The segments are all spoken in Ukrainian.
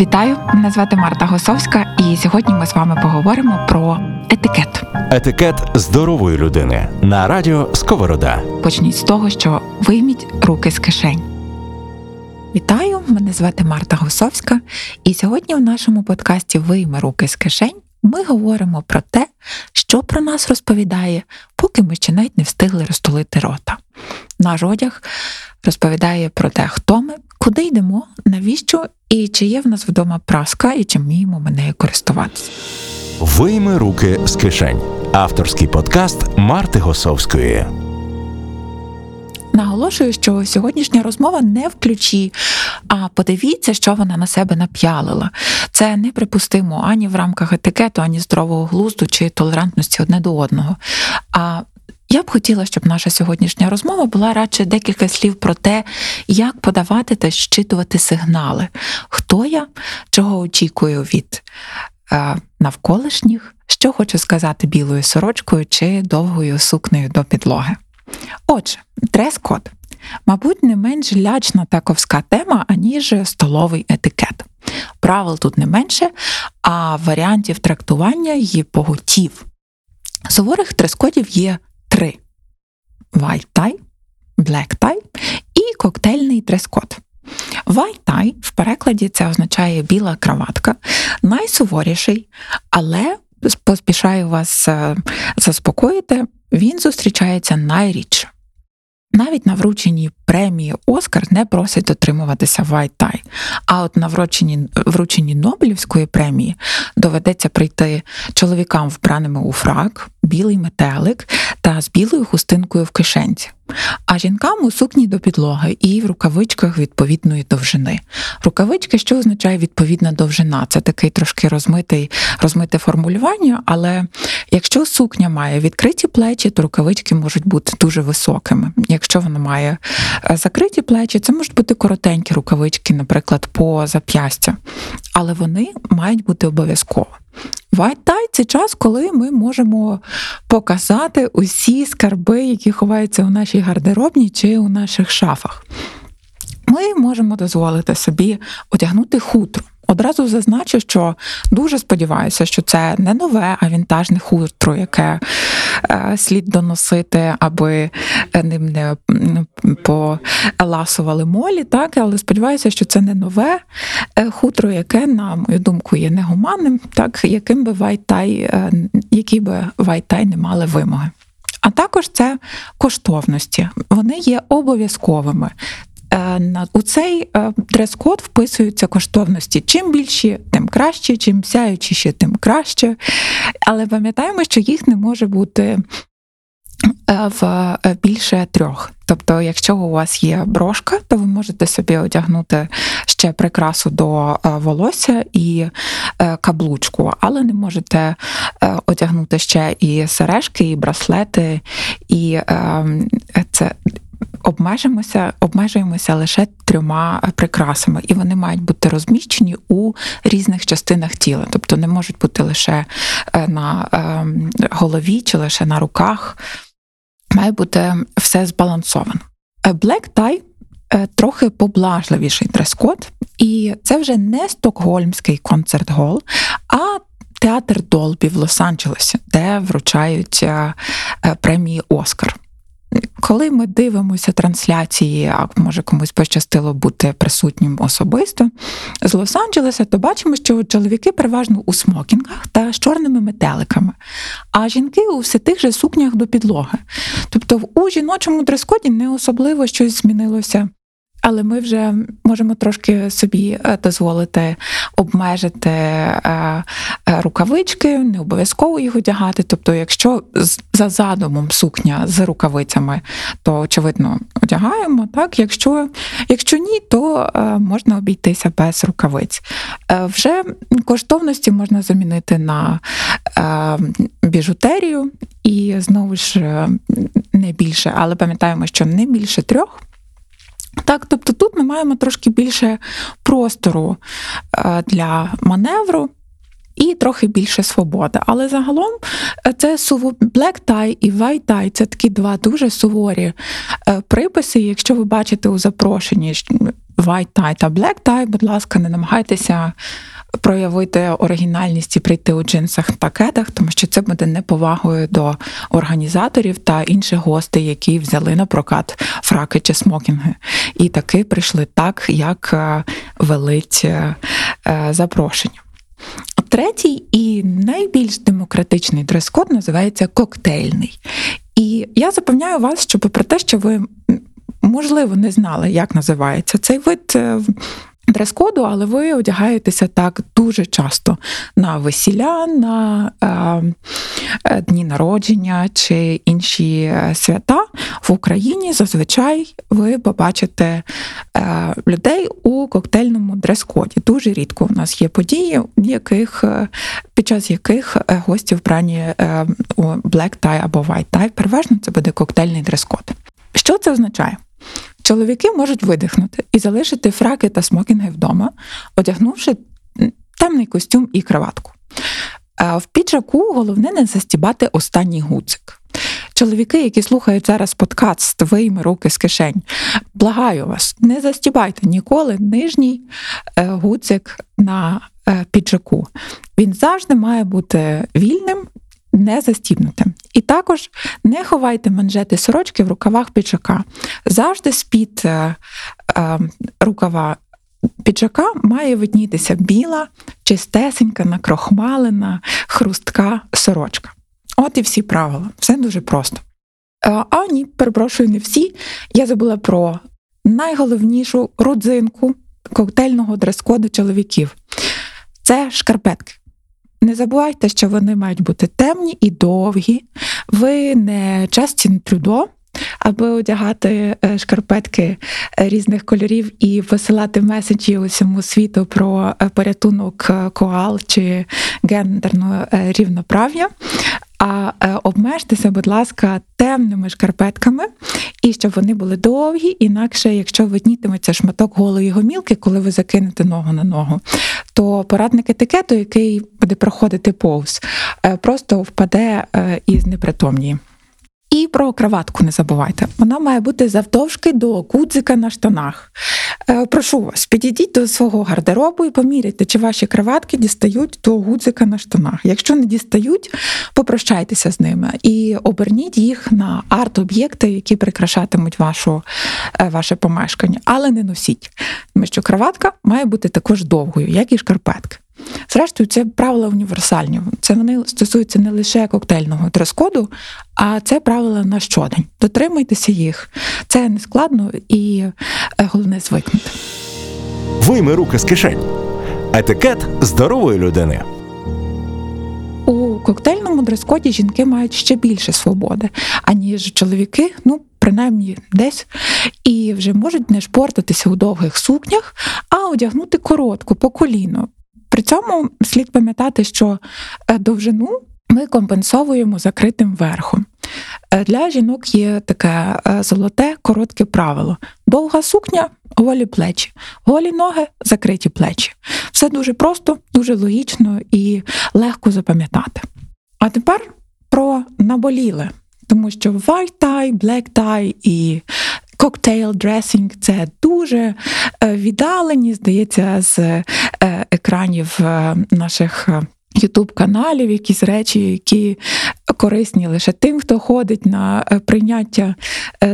Вітаю, мене звати Марта Госовська, і сьогодні ми з вами поговоримо про етикет. Етикет здорової людини на радіо Сковорода. Почніть з того, що вийміть руки з кишень. Вітаю, мене звати Марта Госовська, і сьогодні в нашому подкасті Вийми руки з кишень ми говоримо про те, що про нас розповідає, поки ми ще навіть не встигли розтулити рота. Наш одяг розповідає про те, хто ми, куди йдемо, навіщо і чи є в нас вдома праска, і чи вміємо ми нею користуватися. Вийми руки з кишень. Авторський подкаст Марти Госовської. Наголошую, що сьогоднішня розмова не в ключі, а подивіться, що вона на себе нап'ялила. Це неприпустимо ані в рамках етикету, ані здорового глузду чи толерантності одне до одного. А я б хотіла, щоб наша сьогоднішня розмова була радше декілька слів про те, як подавати та щитувати сигнали, хто я, чого очікую від е, навколишніх, що хочу сказати білою сорочкою чи довгою сукнею до підлоги. Отже, дрес-код. Мабуть, не менш лячна та ковська тема, аніж столовий етикет. Правил тут не менше, а варіантів трактування є поготів. Суворих дрес-кодів є три: black tie і коктейльний дрес-код. Tie в перекладі це означає біла краватка, найсуворіший, але поспішаю вас е, заспокоїти, він зустрічається найрідше. Навіть на врученні премії Оскар не просять дотримуватися вайтай. а от на врученні врученні Нобелівської премії доведеться прийти чоловікам вбраними у фрак, білий метелик та з білою хустинкою в кишенці, а жінкам у сукні до підлоги і в рукавичках відповідної довжини. Рукавички, що означає відповідна довжина, це такий трошки розмитий, розмите формулювання, але якщо сукня має відкриті плечі, то рукавички можуть бути дуже високими. Якщо вона має е, закриті плечі, це можуть бути коротенькі рукавички, наприклад, по зап'ястя, але вони мають бути обов'язково. Вайтай це час, коли ми можемо показати усі скарби, які ховаються у нашій гардеробні чи у наших шафах. Ми можемо дозволити собі одягнути хутро. Одразу зазначу, що дуже сподіваюся, що це не нове, а вінтажне хутро, яке е, слід доносити, аби ним не поласували молі. Так, але сподіваюся, що це не нове е, хутро, яке, на мою думку, є негуманним, так яким би вайтай, е, які би вайтай не мали вимоги. А також це коштовності. Вони є обов'язковими. Е, у цей е, дрес-код вписуються коштовності. Чим більші, тим краще, чим сяючіші, тим краще. Але пам'ятаємо, що їх не може бути е, в більше трьох. Тобто, якщо у вас є брошка, то ви можете собі одягнути ще прикрасу до волосся і каблучку, але не можете одягнути ще і сережки, і браслети, і ем, це обмежимося, обмежуємося лише трьома прикрасами, і вони мають бути розміщені у різних частинах тіла, тобто не можуть бути лише е, на ем, голові чи лише на руках. Має бути все збалансовано. Е, Black tie е, трохи поблажливіший дрес-код, і це вже не стокгольмський концерт-гол, а театр Долбі в Лос-Анджелесі, де вручають премії Оскар. Коли ми дивимося трансляції, а може комусь пощастило бути присутнім особисто з Лос-Анджелеса, то бачимо, що чоловіки переважно у смокінгах та з чорними метеликами, а жінки у все тих же сукнях до підлоги. Тобто у жіночому дрес-коді не особливо щось змінилося але ми вже можемо трошки собі е, дозволити обмежити е, е, рукавички, не обов'язково їх одягати. Тобто, якщо за задумом сукня з рукавицями, то очевидно одягаємо. Так, якщо якщо ні, то можна обійтися без рукавиць. Вже коштовності можна замінити на біжутерію і знову ж не більше, але пам'ятаємо, що не більше трьох. Так, тобто тут ми маємо трошки більше простору е, для маневру. І трохи більше свободи. Але загалом е, це суво black tie і white tie – це такі два дуже суворі е, приписи. Якщо ви бачите у запрошенні white tie та black tie, будь ласка, не намагайтеся проявити оригінальність і прийти у джинсах та кедах, тому що це буде неповагою до організаторів та інших гостей, які взяли на прокат фраки чи смокінги. І таки прийшли так, як е, велить запрошення. Третій і найбільш демократичний дрес-код називається коктейльний. І я запевняю вас, що попри те, що ви можливо не знали, як називається цей вид дрес-коду, але ви одягаєтеся так дуже часто на весілля, на е, дні народження чи інші е, свята в Україні. Зазвичай ви побачите е, людей у коктейльному дрес-коді. Дуже рідко у нас є події, яких е, під час яких е, гості вбрані е, у black tie або white tie. Переважно це буде коктейльний дрес-код. Що це означає? Чоловіки можуть видихнути і залишити фраки та смокінги вдома, одягнувши темний костюм і краватку. В піджаку головне не застібати останній гуцик. Чоловіки, які слухають зараз подкаст «Вийми руки з кишень, благаю вас, не застібайте ніколи нижній е, гуцик на е, піджаку. Він завжди має бути вільним не застібнутим. І також не ховайте манжети сорочки в рукавах піджака. Завжди з-під е, е, рукава піджака має виднітися біла, чистесенька, накрохмалена, хрустка сорочка. От і всі правила. Все дуже просто. Е, а ні, перепрошую, не всі. Я забула про найголовнішу родзинку коктейльного дрес-коду чоловіків. Це шкарпетки. Не забувайте, що вони мають бути темні і довгі. Ви не Джастін Трюдо, аби одягати е, шкарпетки е, різних кольорів і посилати меседжі усьому світу про е, порятунок коал чи гендерну рівноправ'я. А обмежтеся, будь ласка, темними шкарпетками, і щоб вони були довгі, інакше, якщо виднітиметься шматок голої гомілки, коли ви закинете ногу на ногу, то порадник етикету, який буде проходити повз, просто впаде із непритомні. І про краватку не забувайте. Вона має бути завдовжки до кудзика на штанах. Е, прошу вас, підійдіть до свого гардеробу і поміряйте, чи ваші краватки дістають до гудзика на штанах. Якщо не дістають, попрощайтеся з ними і оберніть їх на арт-об'єкти, які прикрашатимуть вашу, е, ваше помешкання, але не носіть. Тому що краватка має бути також довгою, як і шкарпетки. Зрештою, це правила універсальні. Це вони стосуються не лише коктейльного дрес-коду, а це правила на щодень. Дотримуйтеся їх. Це не складно і е, головне звикнути. Вийми руки з кишень. Етикет здорової людини. У коктейльному дрес-коді жінки мають ще більше свободи, аніж чоловіки, ну принаймні десь, і вже можуть не шпортатися у довгих сукнях, а одягнути коротку по коліно. При цьому слід пам'ятати, що е, довжину ми компенсовуємо закритим верхом. Е, для жінок є таке е, золоте, коротке правило: довга сукня, голі плечі, голі ноги, закриті плечі. Все дуже просто, дуже логічно і легко запам'ятати. А тепер про наболіле, тому що white tie, black tie і коктейл дресінг це дуже е, віддалені, здається, з е, екранів е, наших. Ютуб каналів, якісь речі, які корисні лише тим, хто ходить на прийняття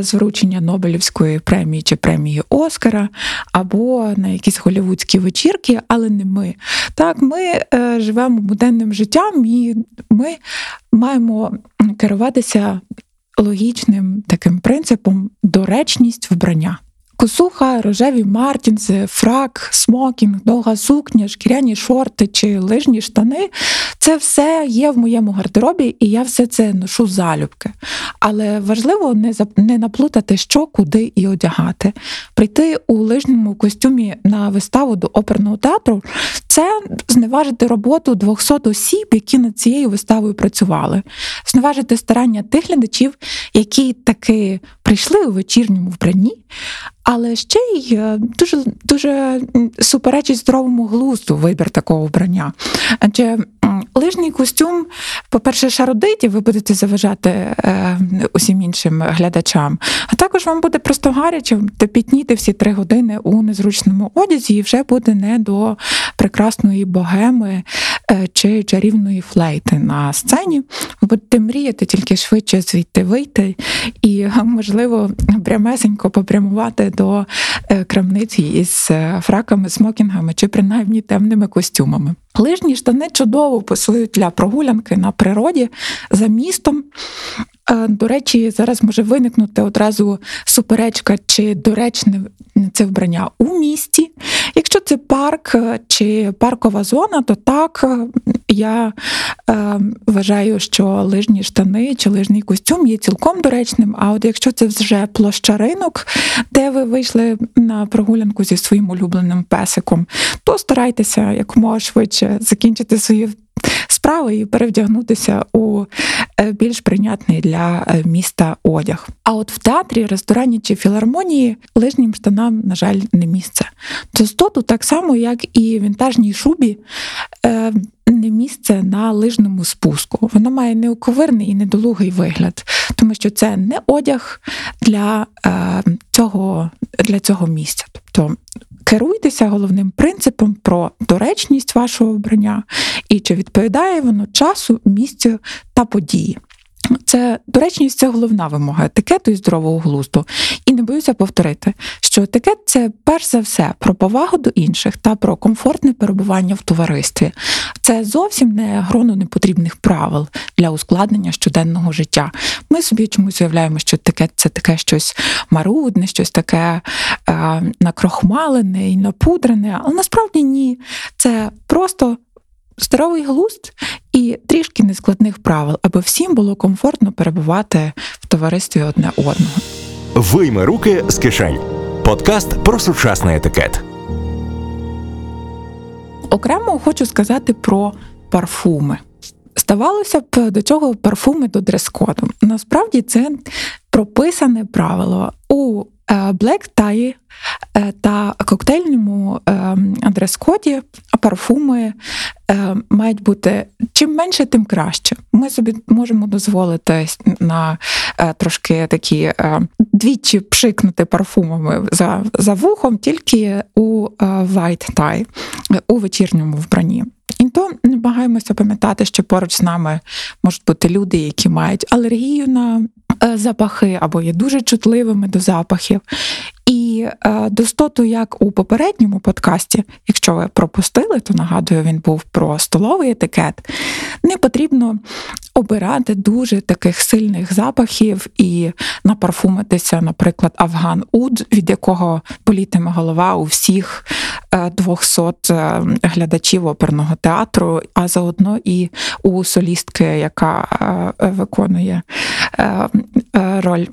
звручення Нобелівської премії чи премії Оскара, або на якісь голівудські вечірки, але не ми. Так, ми живемо буденним життям, і ми маємо керуватися логічним таким принципом доречність вбрання. Косуха, рожеві мартінси, фрак, смокінг, довга сукня, шкіряні шорти чи лижні штани це все є в моєму гардеробі, і я все це ношу залюбки. Але важливо не не наплутати, що, куди і одягати. Прийти у лижному костюмі на виставу до оперного театру це зневажити роботу 200 осіб, які над цією виставою працювали, зневажити старання тих глядачів, які таки прийшли у вечірньому вбранні але ще й е, дуже дуже суперечить здоровому глузду вибір такого вбрання. Адже Лижний костюм, по-перше, шародить, і ви будете заважати е, усім іншим глядачам. А також вам буде просто гаряче тепітніти всі три години у незручному одязі, і вже буде не до прекрасної богеми чи чарівної флейти на сцені. Будете мріяти тільки швидше звідти вийти і, можливо, прямесенько попрямувати до е, крамниці із е, фраками, смокінгами чи принаймні темними костюмами. Лижні штани чудово пасують для прогулянки на природі за містом. До речі, зараз може виникнути одразу суперечка, чи доречне це вбрання у місті. Якщо це парк е, чи паркова зона, то так е, я е, вважаю, що лижні штани чи лижний костюм є цілком доречним. А от якщо це вже площа ринок, де ви вийшли на прогулянку зі своїм улюбленим песиком, то старайтеся якомога швидше закінчити свої справи і перевдягнутися у е, більш прийнятний для е, міста одяг. А от в театрі, ресторані чи філармонії лижнім штанам, на жаль, не місце. Частоту так само, як і вінтажній шубі. е, Не місце на лижному спуску. Воно має неоковирний і недолугий вигляд, тому що це не одяг для цього, для цього місця. Тобто керуйтеся головним принципом про доречність вашого обрання і чи відповідає воно часу, місцю та події. Це доречність це головна вимога етикету і здорового глузду. І не боюся повторити, що етикет це перш за все про повагу до інших та про комфортне перебування в товаристві. Це зовсім не гроно непотрібних правил для ускладнення щоденного життя. Ми собі чомусь уявляємо, що етикет це таке щось марудне, щось таке е, накрохмалене і напудрене, але насправді ні. Це просто здоровий глузд і трішки нескладних правил, аби всім було комфортно перебувати в товаристві одне одного. Вийми руки з кишень. Подкаст про сучасний етикет. Окремо хочу сказати про парфуми. Здавалося б, до чого парфуми до дрес-коду. Насправді це прописане правило у Black Tie е, та коктейльному е, дрес-коді парфуми мають бути чим менше, тим краще. Ми собі можемо дозволити на трошки такі двічі пшикнути парфумами за, за вухом тільки у white tie, у вечірньому вбранні. І то намагаємося пам'ятати, що поруч з нами можуть бути люди, які мають алергію на запахи або є дуже чутливими до запахів. І е, достоту, як у попередньому подкасті, якщо ви пропустили, то нагадую, він був про столовий етикет. Не потрібно обирати дуже таких сильних запахів і напарфумитися, наприклад, Афган Уд, від якого болітиме голова у всіх 200 глядачів оперного театру, а заодно і у солістки, яка виконує роль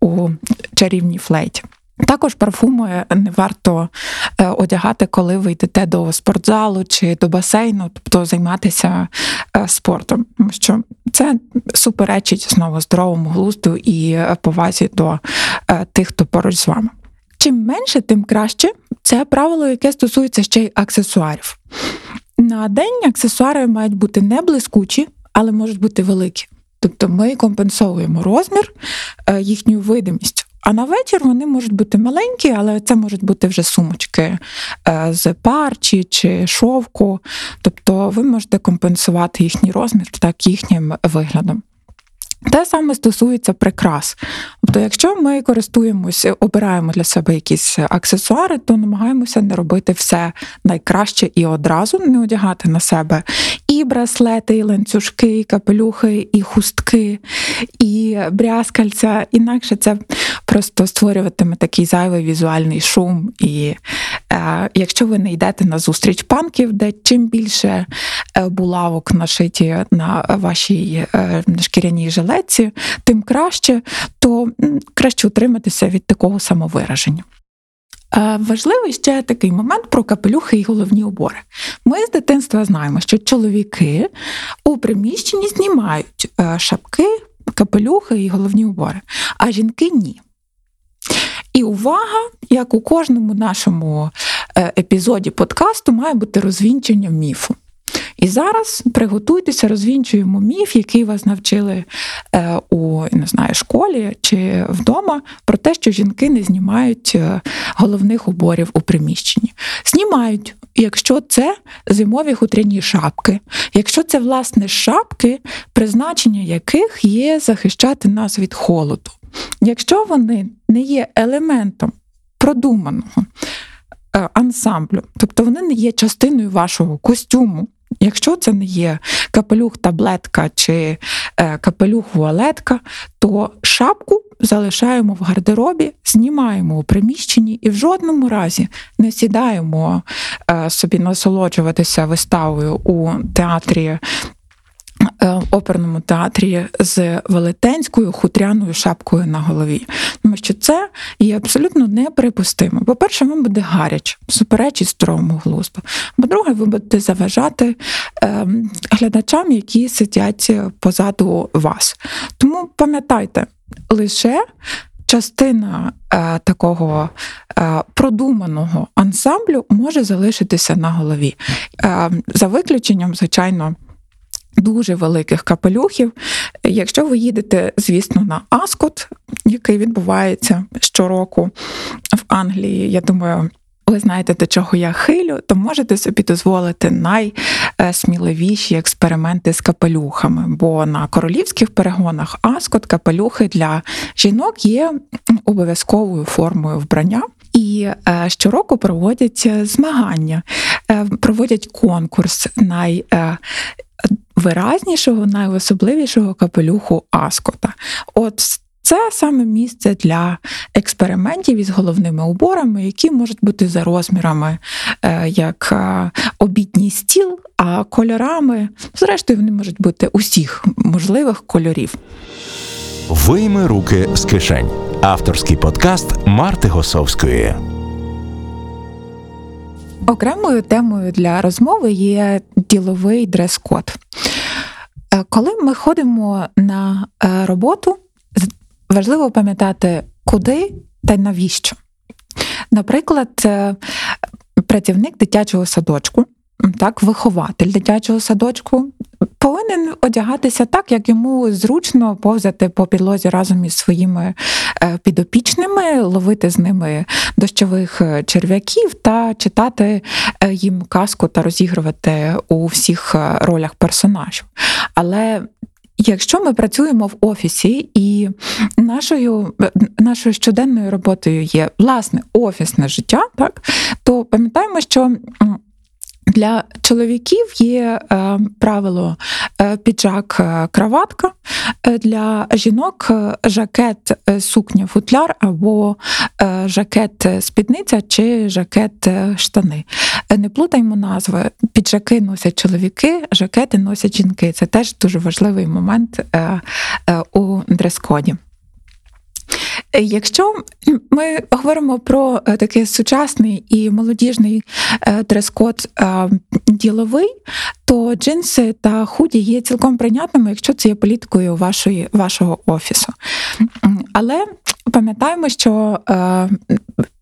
у чарівній флейті. Також парфуми не варто одягати, коли ви йдете до спортзалу чи до басейну, тобто займатися спортом, тому що це суперечить знову здоровому глузду і повазі до тих, хто поруч з вами. Чим менше, тим краще. Це правило, яке стосується ще й аксесуарів. На день аксесуари мають бути не блискучі, але можуть бути великі. Тобто ми компенсовуємо розмір їхньою видимістю. А на вечір вони можуть бути маленькі, але це можуть бути вже сумочки з парчі чи шовку. Тобто ви можете компенсувати їхній розмір так їхнім виглядом. Те саме стосується прикрас. Тобто, якщо ми користуємося, обираємо для себе якісь аксесуари, то намагаємося не робити все найкраще і одразу не одягати на себе і браслети, і ланцюжки, і капелюхи, і хустки, і брязкальця. Інакше це просто створюватиме такий зайвий візуальний шум. І е, якщо ви не йдете на зустріч панків, де чим більше булавок нашиті на вашій е, шкіряній жилетці, тим краще, то краще утриматися від такого самовираження. Важливий ще такий момент про капелюхи і головні убори. Ми з дитинства знаємо, що чоловіки у приміщенні знімають шапки, капелюхи і головні убори, а жінки ні. І увага, як у кожному нашому епізоді подкасту, має бути розвінчення міфу. І зараз приготуйтеся, розвінчуємо міф, який вас навчили е, у не знаю, школі чи вдома, про те, що жінки не знімають е, головних уборів у приміщенні. Знімають, якщо це зимові хутряні шапки, якщо це власне шапки, призначення яких є захищати нас від холоду. Якщо вони не є елементом продуманого е, ансамблю, тобто вони не є частиною вашого костюму. Якщо це не є капелюх таблетка чи е, капелюх вуалетка, то шапку залишаємо в гардеробі, знімаємо у приміщенні і в жодному разі не сідаємо е, собі насолоджуватися виставою у театрі. Е, Оперному театрі з велетенською хутряною шапкою на голові, тому що це є абсолютно неприпустимо. По-перше, вам буде гаряче, суперечить здоровому глузду. По-друге, ви будете заважати е, глядачам, які сидять позаду вас. Тому пам'ятайте, лише частина е, такого е, продуманого ансамблю може залишитися на голові. Е, за виключенням, звичайно. Дуже великих капелюхів. Якщо ви їдете, звісно, на Аскот, який відбувається щороку в Англії, я думаю, ви знаєте, до чого я хилю, то можете собі дозволити найсміливіші експерименти з капелюхами. Бо на королівських перегонах Аскот капелюхи для жінок є обов'язковою формою вбрання. І е, щороку проводять змагання, е, проводять конкурс най. Виразнішого, найособливішого капелюху Аскота. От це саме місце для експериментів із головними уборами, які можуть бути за розмірами е, як е, обідній стіл, а кольорами, зрештою, вони можуть бути усіх можливих кольорів. Вийми руки з кишень. Авторський подкаст Марти Госовської. Окремою темою для розмови є діловий дрес-код. Е, Коли ми ходимо на е, роботу, важливо пам'ятати, куди та навіщо. Наприклад, е, працівник дитячого садочку, так, вихователь дитячого садочку повинен одягатися так, як йому зручно повзати по підлозі разом із своїми е, підопічними, ловити з ними дощових е, черв'яків та читати е, їм казку та розігрувати у всіх ролях персонажів. Але Якщо ми працюємо в офісі, і нашою, нашою щоденною роботою є власне офісне життя, так то пам'ятаємо, що для чоловіків є е, правило е, піджак е, краватка, е, для жінок жакет сукня футляр або жакет спідниця чи жакет штани. Не плутаймо назви. Піджаки носять чоловіки, жакети носять жінки. Це теж дуже важливий момент у дрес-коді. Е, Якщо ми говоримо про е, такий сучасний і молодіжний е, дрес-код діловий, то джинси та худі є цілком прийнятними, якщо це є політикою вашої, вашого офісу. Але пам'ятаємо, що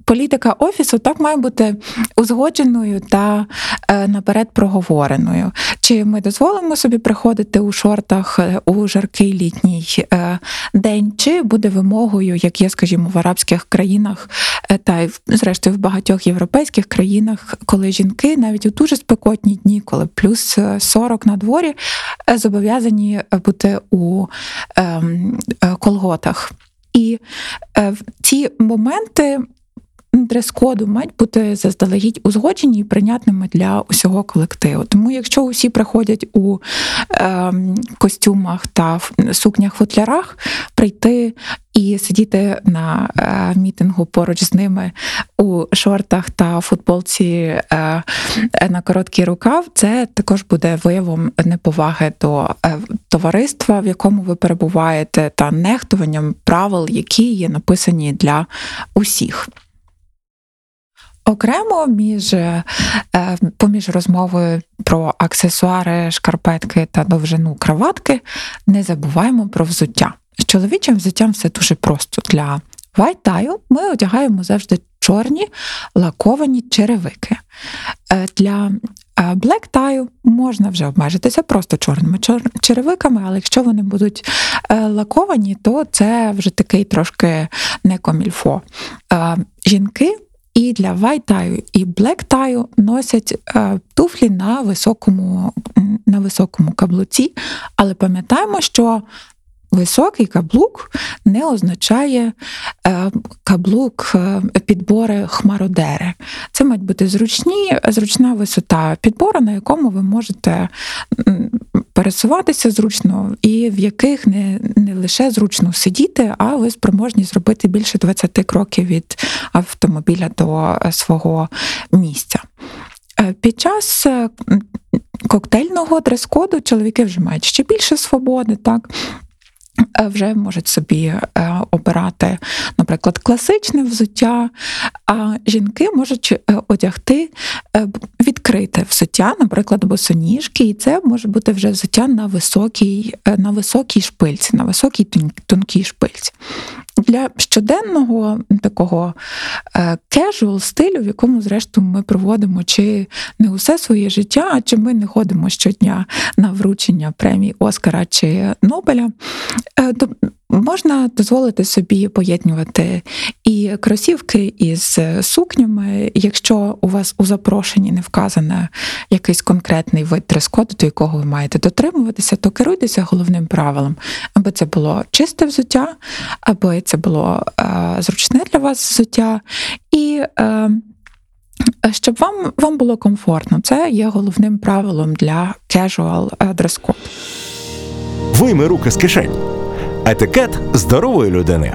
політика офісу так має бути узгодженою та е, наперед проговореною. Чи ми дозволимо собі приходити у шортах е, у жаркий літній е, день, чи буде вимогою, як є, скажімо, в арабських країнах, та й зрештою в багатьох європейських країнах, коли жінки навіть у дуже спекотні дні, коли плюс е, 40 на дворі, зобов'язані бути у ем, колготах. І в ці моменти дрес-коду мають бути заздалегідь узгоджені і прийнятними для усього колективу. Тому, якщо усі приходять у ем, костюмах та сукнях-футлярах, прийти і сидіти на е, мітингу поруч з ними у шортах та футболці е, е, на короткий рукав, це також буде виявом неповаги до е, товариства, в якому ви перебуваєте, та нехтуванням правил, які є написані для усіх. Окремо між е, поміж розмовою про аксесуари, шкарпетки та довжину краватки не забуваємо про взуття. З чоловічим взуттям все дуже просто. Для вайтаю ми одягаємо завжди чорні лаковані черевики. Е, Для Black tie можна вже обмежитися просто чорними черевиками, але якщо вони будуть лаковані, то це вже такий трошки не комільфо. Жінки і для вайтаю і блектаю носять туфлі на високому, на високому каблуці, але пам'ятаємо, що Високий каблук не означає е, каблук е, підбори хмародери. Це мають бути зручні, зручна висота підбору, на якому ви можете пересуватися зручно, і в яких не не лише зручно сидіти, а ви спроможні зробити більше 20 кроків від автомобіля до е, свого місця. Під час коктейльного дрес-коду чоловіки вже мають ще більше свободи, так вже можуть собі е, обирати, наприклад, класичне взуття, а жінки можуть е, одягти відкрите взуття, наприклад, босоніжки, і це може бути вже взуття на високій на високій шпильці, на високій тонкій шпильці. Для щоденного такого casual стилю, в якому, зрештою, ми проводимо чи не усе своє життя, а чи ми не ходимо щодня на вручення премії Оскара чи Нобеля, Е, можна дозволити собі поєднувати і кросівки із сукнями. Якщо у вас у запрошенні не вказане якийсь конкретний вид дрес-коду, до якого ви маєте дотримуватися, то керуйтеся головним правилом, аби це було чисте взуття, аби це було е, зручне для вас взуття, і е, щоб вам вам було комфортно. Це є головним правилом для casual дрес-коду. Вийми руки з кишень. Етикет здорової людини.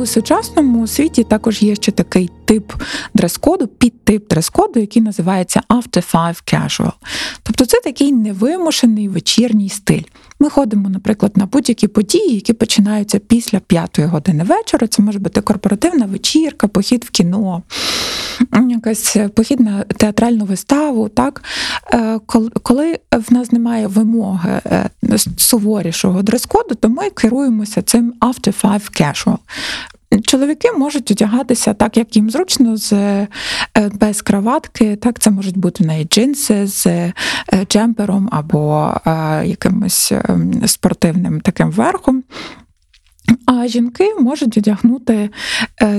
У сучасному світі також є ще такий тип дрес-коду, підтип дрес-коду, який називається After Five Casual. Тобто це такий невимушений вечірній стиль. Ми ходимо, наприклад, на будь-які події, які починаються після п'ятої години вечора. Це може бути корпоративна вечірка, похід в кіно, якась похід на театральну виставу. Так? Е, коли в нас немає вимоги е, суворішого дрес-коду, то ми керуємося цим After Five Casual. Чоловіки можуть одягатися так, як їм зручно, з е, без краватки. Так, це можуть бути навіть джинси з е, джемпером або е, якимось спортивним таким верхом. А жінки можуть одягнути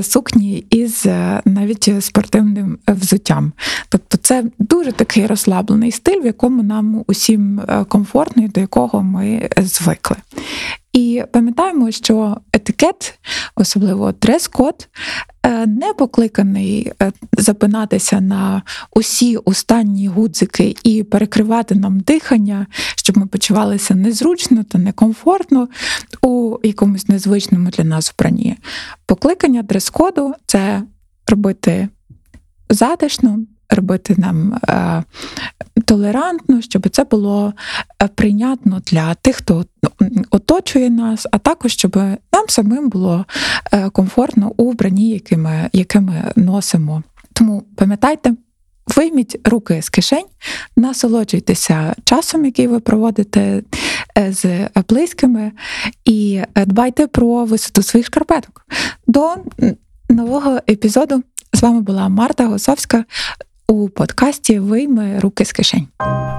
сукні із навіть спортивним взуттям. Тобто це дуже такий розслаблений стиль, в якому нам усім комфортно і до якого ми звикли. І пам'ятаємо, що етикет, особливо дрес-код, е, не покликаний е, запинатися на усі останні гудзики і перекривати нам дихання, щоб ми почувалися незручно та некомфортно у якомусь незвичному для нас вбранні. Покликання дрес-коду це робити затишно, робити нам е, толерантно, щоб це було е, прийнятно для тих, хто ну, оточує нас, а також щоб нам самим було е, комфортно у вбранні, які ми, яке ми носимо. Тому пам'ятайте. Вийміть руки з кишень, насолоджуйтеся часом, який ви проводите е, з близькими, і дбайте про висоту своїх шкарпеток. До нового епізоду з вами була Марта Госовська у подкасті Вийми руки з кишень.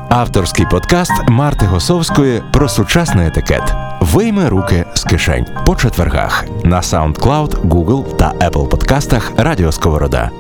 Авторський подкаст Марти Госовської про сучасний етикет. Вийми руки з кишень по четвергах на SoundCloud, Google та Apple подкастах Радіо Сковорода.